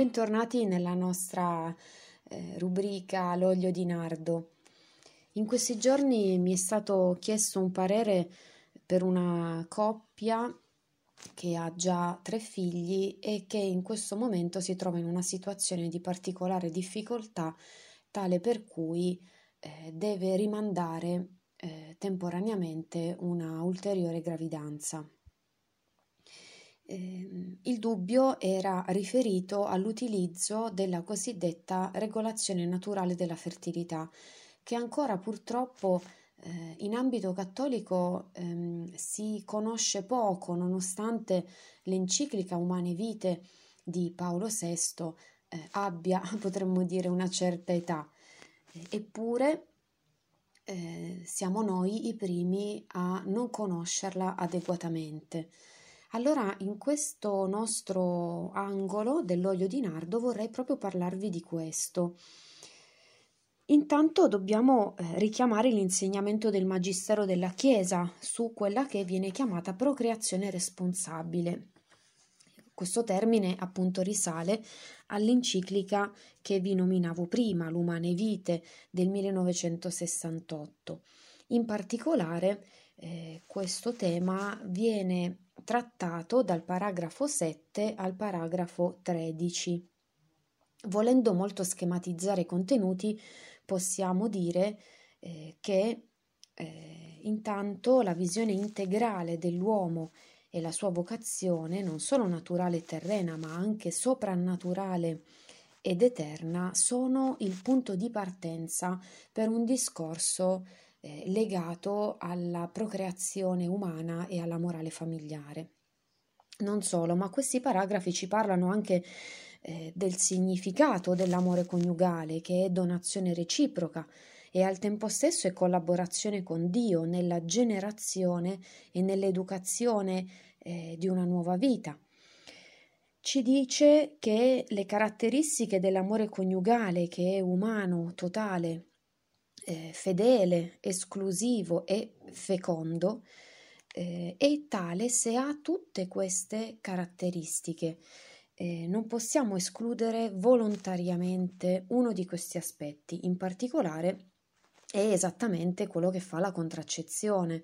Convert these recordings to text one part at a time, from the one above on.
Bentornati nella nostra eh, rubrica L'olio di nardo. In questi giorni mi è stato chiesto un parere per una coppia che ha già tre figli e che in questo momento si trova in una situazione di particolare difficoltà, tale per cui eh, deve rimandare eh, temporaneamente una ulteriore gravidanza. Ehm, il dubbio era riferito all'utilizzo della cosiddetta regolazione naturale della fertilità, che ancora purtroppo eh, in ambito cattolico ehm, si conosce poco, nonostante l'enciclica Umane Vite di Paolo VI eh, abbia, potremmo dire, una certa età. Eppure eh, siamo noi i primi a non conoscerla adeguatamente. Allora, in questo nostro angolo dell'olio di nardo vorrei proprio parlarvi di questo. Intanto dobbiamo eh, richiamare l'insegnamento del Magistero della Chiesa su quella che viene chiamata procreazione responsabile. Questo termine appunto risale all'enciclica che vi nominavo prima, L'Umane Vite del 1968. In particolare eh, questo tema viene trattato dal paragrafo 7 al paragrafo 13. Volendo molto schematizzare i contenuti, possiamo dire eh, che eh, intanto la visione integrale dell'uomo e la sua vocazione, non solo naturale e terrena, ma anche soprannaturale ed eterna, sono il punto di partenza per un discorso eh, legato alla procreazione umana e alla morale familiare. Non solo, ma questi paragrafi ci parlano anche eh, del significato dell'amore coniugale, che è donazione reciproca e al tempo stesso è collaborazione con Dio nella generazione e nell'educazione eh, di una nuova vita. Ci dice che le caratteristiche dell'amore coniugale, che è umano, totale, eh, fedele, esclusivo e fecondo, eh, è tale se ha tutte queste caratteristiche. Eh, non possiamo escludere volontariamente uno di questi aspetti, in particolare è esattamente quello che fa la contraccezione,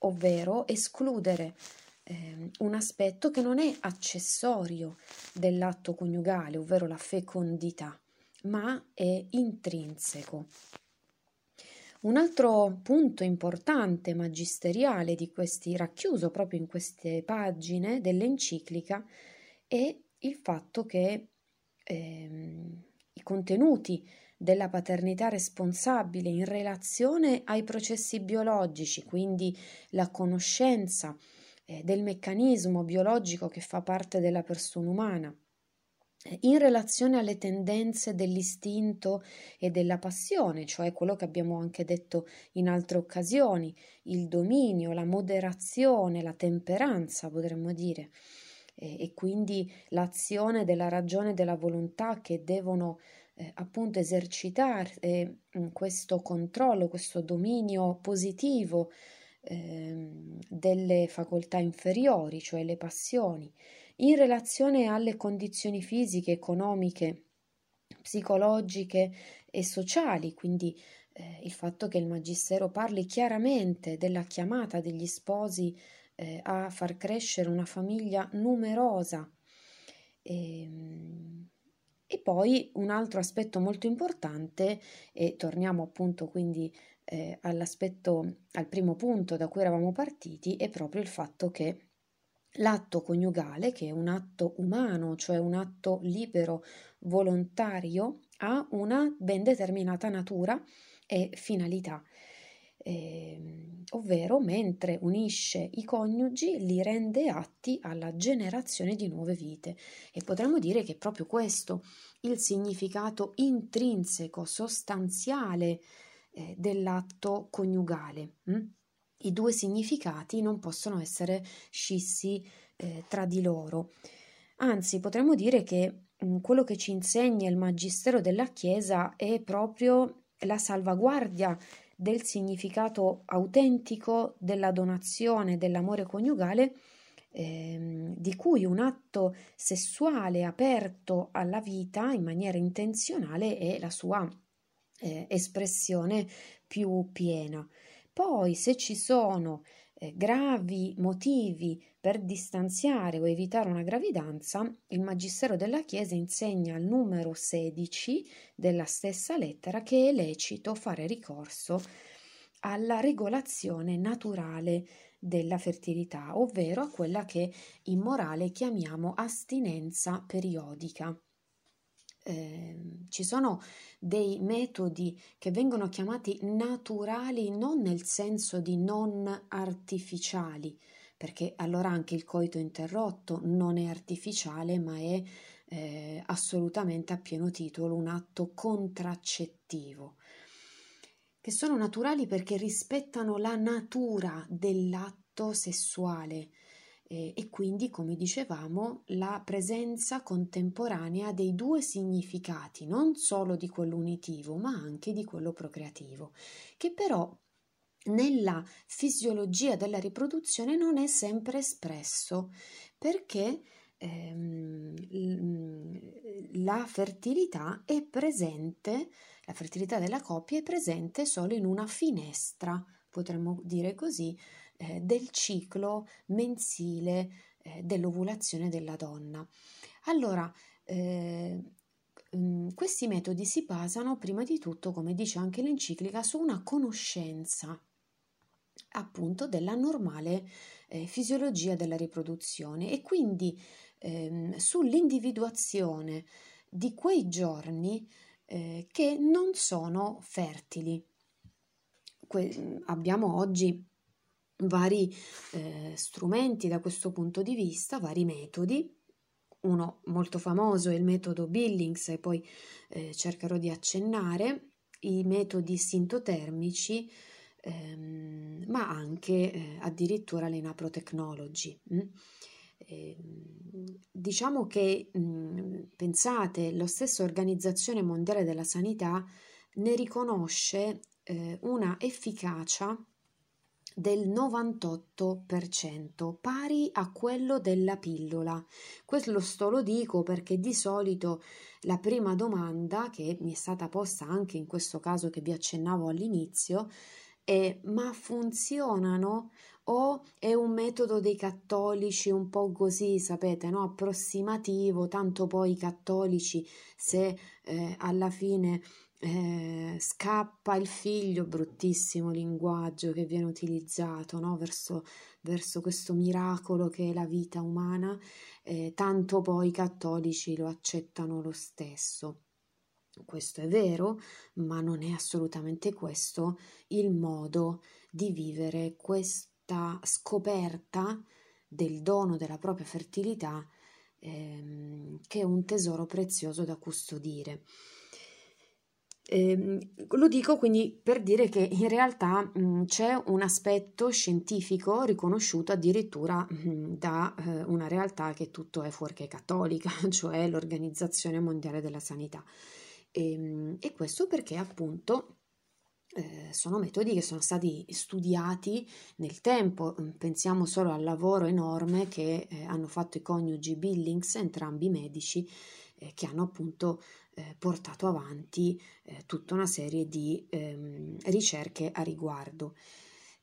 ovvero escludere eh, un aspetto che non è accessorio dell'atto coniugale, ovvero la fecondità, ma è intrinseco. Un altro punto importante magisteriale di questi, racchiuso proprio in queste pagine dell'enciclica, è il fatto che ehm, i contenuti della paternità responsabile in relazione ai processi biologici, quindi la conoscenza eh, del meccanismo biologico che fa parte della persona umana, in relazione alle tendenze dell'istinto e della passione, cioè quello che abbiamo anche detto in altre occasioni, il dominio, la moderazione, la temperanza, potremmo dire, e, e quindi l'azione della ragione e della volontà che devono eh, appunto esercitare eh, questo controllo, questo dominio positivo eh, delle facoltà inferiori, cioè le passioni in relazione alle condizioni fisiche, economiche, psicologiche e sociali, quindi eh, il fatto che il Magistero parli chiaramente della chiamata degli sposi eh, a far crescere una famiglia numerosa. E, ehm, e, poi un altro aspetto molto importante, e torniamo appunto quindi eh, all'aspetto, al primo punto da cui eravamo partiti, è proprio il fatto che L'atto coniugale, che è un atto umano, cioè un atto libero, volontario, ha una ben determinata natura e finalità, eh, ovvero mentre unisce i coniugi li rende atti alla generazione di nuove vite e potremmo dire che è proprio questo il significato intrinseco, sostanziale eh, dell'atto coniugale. Hm? I due significati non possono essere scissi eh, tra di loro. Anzi, potremmo dire che mh, mm, quello che ci insegna il Magistero della Chiesa è proprio la salvaguardia del significato autentico della donazione dell'amore coniugale ehm, di cui un atto sessuale aperto alla vita in maniera intenzionale è la sua eh, espressione più piena. Poi, se ci sono eh, gravi motivi per distanziare o evitare una gravidanza, il Magistero della Chiesa insegna al numero 16 della stessa lettera che è lecito fare ricorso alla regolazione naturale della fertilità, ovvero a quella che in morale chiamiamo astinenza periodica. Eh, ci sono dei metodi che vengono chiamati naturali non nel senso di non artificiali, perché allora anche il coito interrotto non è artificiale ma è eh, assolutamente a pieno titolo un atto contraccettivo che sono naturali perché rispettano la natura dell'atto sessuale eh, e quindi, come dicevamo, la presenza contemporanea dei due significati, non solo di quello unitivo, ma anche di quello procreativo, che però nella fisiologia della riproduzione non è sempre espresso perché ehm, la fertilità è presente, la fertilità della coppia è presente solo in una finestra, potremmo dire così, eh, del ciclo mensile eh, dell'ovulazione della donna. Allora, eh, mm, questi metodi si basano prima di tutto, come dice anche l'enciclica, su una conoscenza appunto della normale eh, fisiologia della riproduzione e quindi ehm, sull'individuazione di quei giorni eh, che non sono fertili. Que- abbiamo oggi vari eh, strumenti da questo punto di vista, vari metodi. Uno molto famoso è il metodo Billings e poi eh, cercherò di accennare i metodi sintotermici, ehm, ma anche eh, addirittura le naprotechnology. Mm? Eh, diciamo che mm, pensate, lo stesso Organizzazione Mondiale della Sanità ne riconosce eh, una efficacia del 98%, pari a quello della pillola. Questo sto lo dico perché di solito la prima domanda che mi è stata posta anche in questo caso che vi accennavo all'inizio è ma funzionano o è un metodo dei cattolici un po' così, sapete, no? approssimativo, tanto poi i cattolici se eh, alla fine eh, scappa il figlio, bruttissimo linguaggio che viene utilizzato no? verso, verso, questo miracolo che è la vita umana, eh, tanto poi i cattolici lo accettano lo stesso. Questo è vero, ma non è assolutamente questo il modo di vivere questa scoperta del dono della propria fertilità, ehm, che è un tesoro prezioso da custodire. Eh, lo dico quindi per dire che in realtà mh, c'è un aspetto scientifico riconosciuto addirittura mh, da eh, una realtà che tutto è fuorché cattolica, cioè l'Organizzazione Mondiale della Sanità. E, ehm, e questo perché appunto eh, sono metodi che sono stati studiati nel tempo. Pensiamo solo al lavoro enorme che eh, hanno fatto i coniugi Billings, entrambi medici, eh, che hanno appunto eh, portato avanti eh, tutta una serie di ehm, ricerche a riguardo.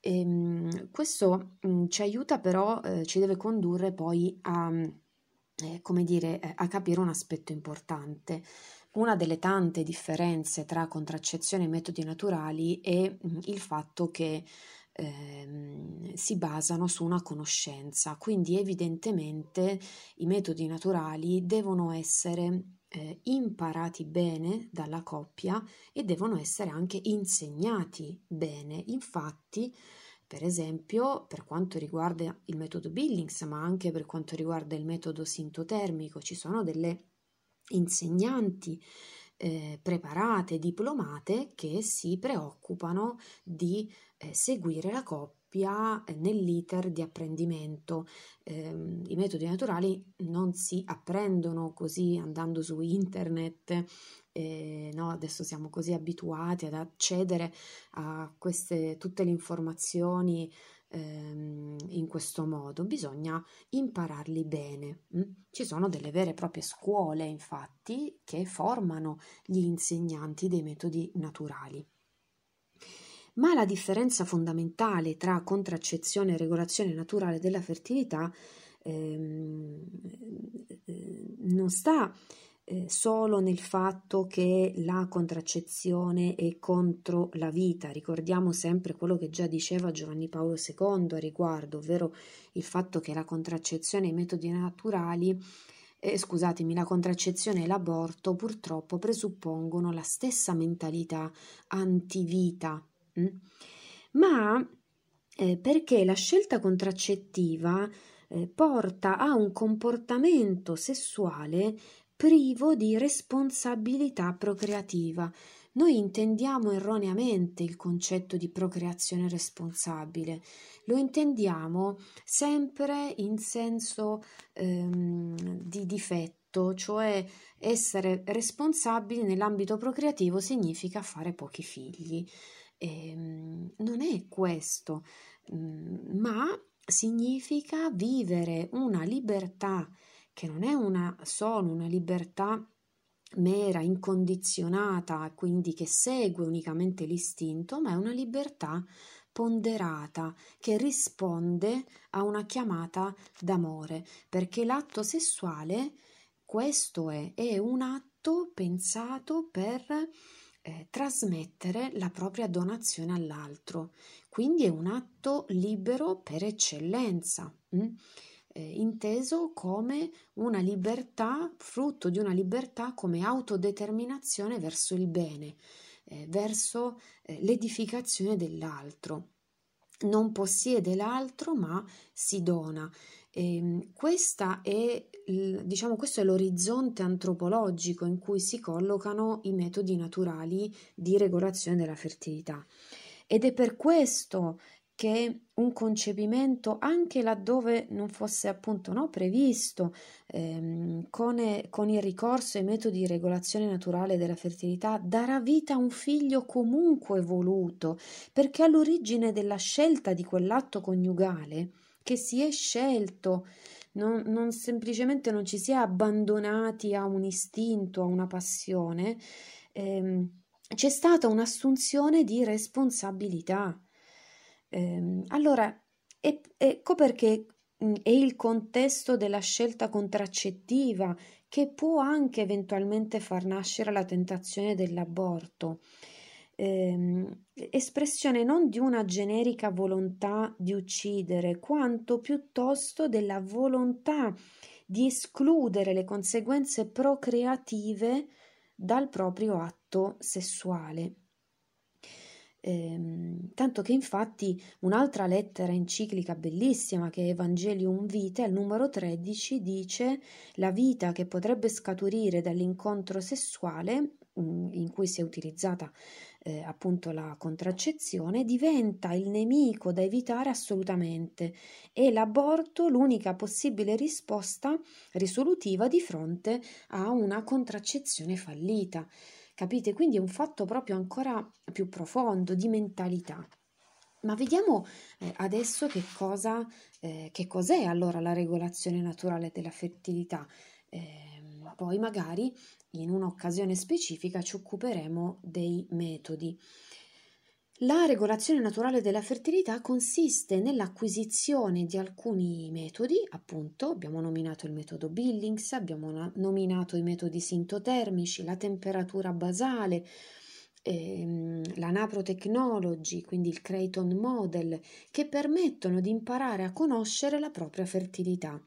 E, ehm, questo mh, mm, ci aiuta però, eh, ci deve condurre poi a, eh, come dire, eh, a capire un aspetto importante. Una delle tante differenze tra contraccezione e metodi naturali è mh, mm, il fatto che ehm, si basano su una conoscenza, quindi evidentemente i metodi naturali devono essere eh, imparati bene dalla coppia e devono essere anche insegnati bene. Infatti, per esempio, per quanto riguarda il metodo Billings, ma anche per quanto riguarda il metodo sintotermico, ci sono delle insegnanti eh, preparate, diplomate che si preoccupano di eh, seguire la coppia eh, nell'iter di apprendimento. Eh, I metodi naturali non si apprendono così andando su internet. Eh, no, adesso siamo così abituati ad accedere a queste tutte le informazioni ehm, in questo modo, bisogna impararli bene. Mm? Ci sono delle vere e proprie scuole, infatti, che formano gli insegnanti dei metodi naturali. Ma la differenza fondamentale tra contraccezione e regolazione naturale della fertilità ehm, eh, non sta eh, solo nel fatto che la contraccezione è contro la vita. Ricordiamo sempre quello che già diceva Giovanni Paolo II a riguardo, ovvero il fatto che la contraccezione e i metodi naturali eh, scusatemi, la contraccezione e l'aborto purtroppo presuppongono la stessa mentalità antivita? Mm? ma eh, perché la scelta contraccettiva eh, porta a un comportamento sessuale privo di responsabilità procreativa. Noi intendiamo erroneamente il concetto di procreazione responsabile, lo intendiamo sempre in senso ehm, di difetto, cioè essere responsabili nell'ambito procreativo significa fare pochi figli. Ehm, non è questo, mm, ma significa vivere una libertà che non è una, solo una libertà mera, incondizionata, quindi che segue unicamente l'istinto, ma è una libertà ponderata che risponde a una chiamata d'amore, perché l'atto sessuale, questo è, è un atto pensato per eh, trasmettere la propria donazione all'altro, quindi è un atto libero per eccellenza. Hm? Eh, inteso come una libertà, frutto di una libertà come autodeterminazione verso il bene, eh, verso eh, l'edificazione dell'altro. Non possiede l'altro, ma si dona. E, ehm, questa è, diciamo, questo è l'orizzonte antropologico in cui si collocano i metodi naturali di regolazione della fertilità. Ed è per questo che un concepimento, anche laddove non fosse appunto no, previsto ehm, con, con, il ricorso ai metodi di regolazione naturale della fertilità, darà vita a un figlio comunque voluto, perché all'origine della scelta di quell'atto coniugale che si è scelto, non, non semplicemente non ci si è abbandonati a un istinto, a una passione, ehm, c'è stata un'assunzione di responsabilità Ehm, allora, e- ecco perché mh, è il contesto della scelta contraccettiva che può anche eventualmente far nascere la tentazione dell'aborto. Ehm, espressione non di una generica volontà di uccidere, quanto piuttosto della volontà di escludere le conseguenze procreative dal proprio atto sessuale. Ehm, tanto che infatti un'altra lettera enciclica bellissima che è Evangelium Vitae, al numero 13, dice la vita che potrebbe scaturire dall'incontro sessuale mm, in cui si è utilizzata eh, appunto la contraccezione diventa il nemico da evitare assolutamente e l'aborto l'unica possibile risposta risolutiva di fronte a una contraccezione fallita. Capite? Quindi è un fatto proprio ancora più profondo di mentalità. Ma vediamo eh, adesso che, cosa, eh, che cos'è allora la regolazione naturale della fertilità. Eh, poi magari in un'occasione specifica ci occuperemo dei metodi. La regolazione naturale della fertilità consiste nell'acquisizione di alcuni metodi, appunto abbiamo nominato il metodo Billings, abbiamo nominato i metodi sintotermici, la temperatura basale, ehm, la naprotechnology, quindi il Creighton Model, che permettono di imparare a conoscere la propria fertilità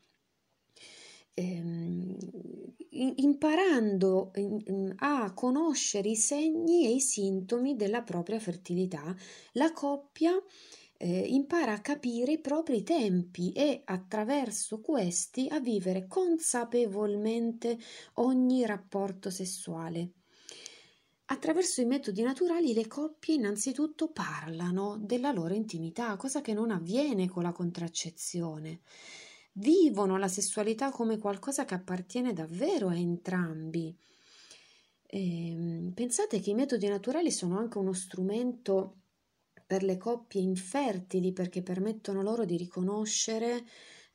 ehm, imparando a conoscere i segni e i sintomi della propria fertilità, la coppia eh, impara a capire i propri tempi e attraverso questi a vivere consapevolmente ogni rapporto sessuale. Attraverso i metodi naturali le coppie innanzitutto parlano della loro intimità, cosa che non avviene con la contraccezione vivono la sessualità come qualcosa che appartiene davvero a entrambi. E, ehm, pensate che i metodi naturali sono anche uno strumento per le coppie infertili perché permettono loro di riconoscere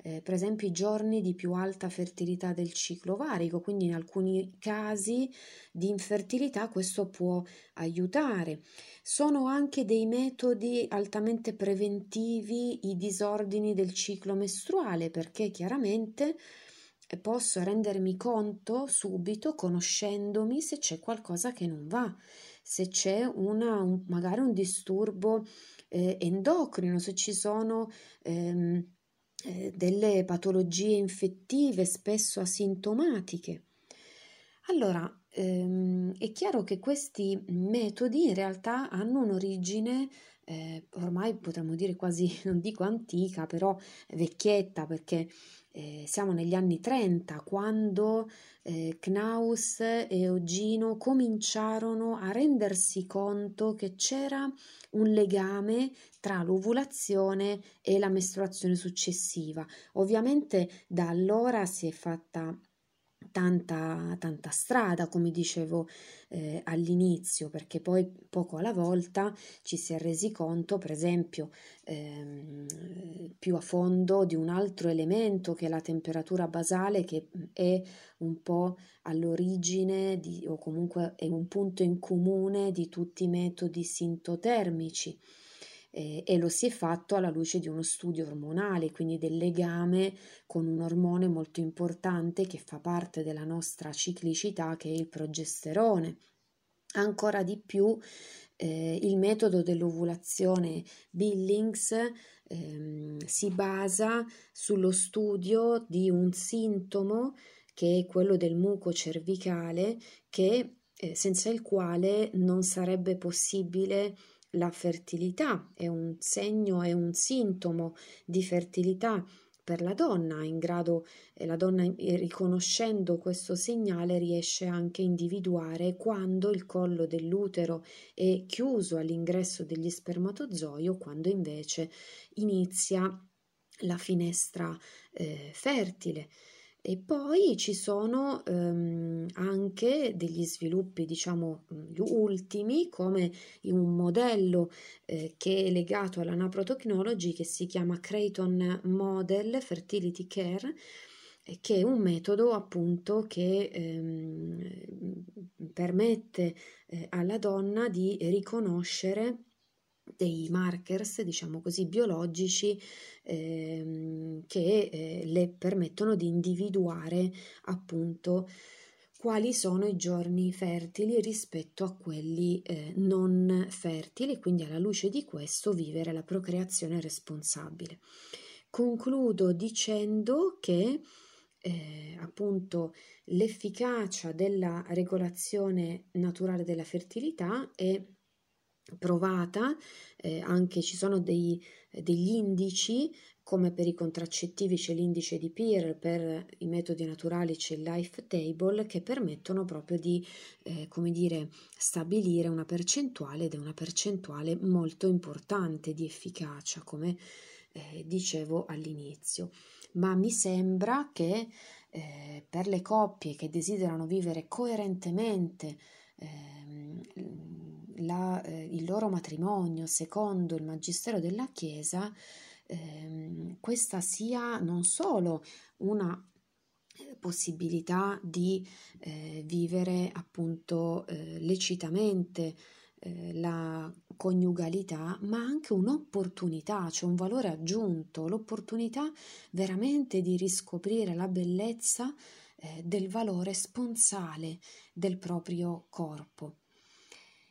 eh, per esempio i giorni di più alta fertilità del ciclo varico, quindi in alcuni casi di infertilità questo può aiutare. Sono anche dei metodi altamente preventivi i disordini del ciclo mestruale perché chiaramente eh, posso rendermi conto subito conoscendomi se c'è qualcosa che non va, se c'è una, un, magari un disturbo eh, endocrino, se ci sono ehm, eh, delle patologie infettive spesso asintomatiche. Allora, ehm, è chiaro che questi metodi in realtà hanno un'origine eh, ormai potremmo dire quasi, non dico antica, però vecchietta, perché eh, siamo negli anni 30, quando eh, Knaus e Ogino cominciarono a rendersi conto che c'era un legame tra l'ovulazione e la mestruazione successiva. Ovviamente da allora si è fatta tanta, tanta strada, come dicevo eh, all'inizio, perché poi poco alla volta ci si è resi conto, per esempio, ehm, più a fondo di un altro elemento che è la temperatura basale, che è un po' all'origine di, o comunque è un punto in comune di tutti i metodi sintotermici eh, e lo si è fatto alla luce di uno studio ormonale, quindi del legame con un ormone molto importante che fa parte della nostra ciclicità, che è il progesterone. Ancora di più eh, il metodo dell'ovulazione Billings ehm, si basa sullo studio di un sintomo che è quello del muco cervicale che eh, senza il quale non sarebbe possibile la fertilità è un segno, è un sintomo di fertilità per la donna, in grado, la donna eh, riconoscendo questo segnale riesce anche a individuare quando il collo dell'utero è chiuso all'ingresso degli spermatozoi o quando invece inizia la finestra eh, fertile. E poi ci sono ehm, anche degli sviluppi, diciamo, gli ultimi, come un modello eh, che è legato alla Naprotechnology che si chiama Creighton Model Fertility Care, che è un metodo appunto che ehm, permette eh, alla donna di riconoscere dei markers, diciamo così, biologici ehm, che eh, le permettono di individuare appunto quali sono i giorni fertili rispetto a quelli eh, non fertili, quindi alla luce di questo vivere la procreazione responsabile. Concludo dicendo che eh, appunto l'efficacia della regolazione naturale della fertilità è provata, eh, anche ci sono dei, degli indici, come per i contraccettivi c'è l'indice di Peer, per i metodi naturali c'è il Life Table, che permettono proprio di, eh, come dire, stabilire una percentuale ed è una percentuale molto importante di efficacia, come eh, dicevo all'inizio. Ma mi sembra che eh, per le coppie che desiderano vivere coerentemente ehm, la, eh, il loro matrimonio secondo il Magistero della Chiesa, ehm, questa sia non solo una eh, possibilità di eh, vivere appunto eh, lecitamente eh, la coniugalità, ma anche un'opportunità, cioè un valore aggiunto, l'opportunità veramente di riscoprire la bellezza eh, del valore sponsale del proprio corpo.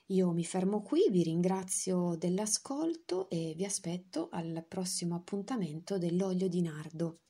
Io mi fermo qui, vi ringrazio dell'ascolto e vi aspetto al prossimo appuntamento dell'olio di nardo.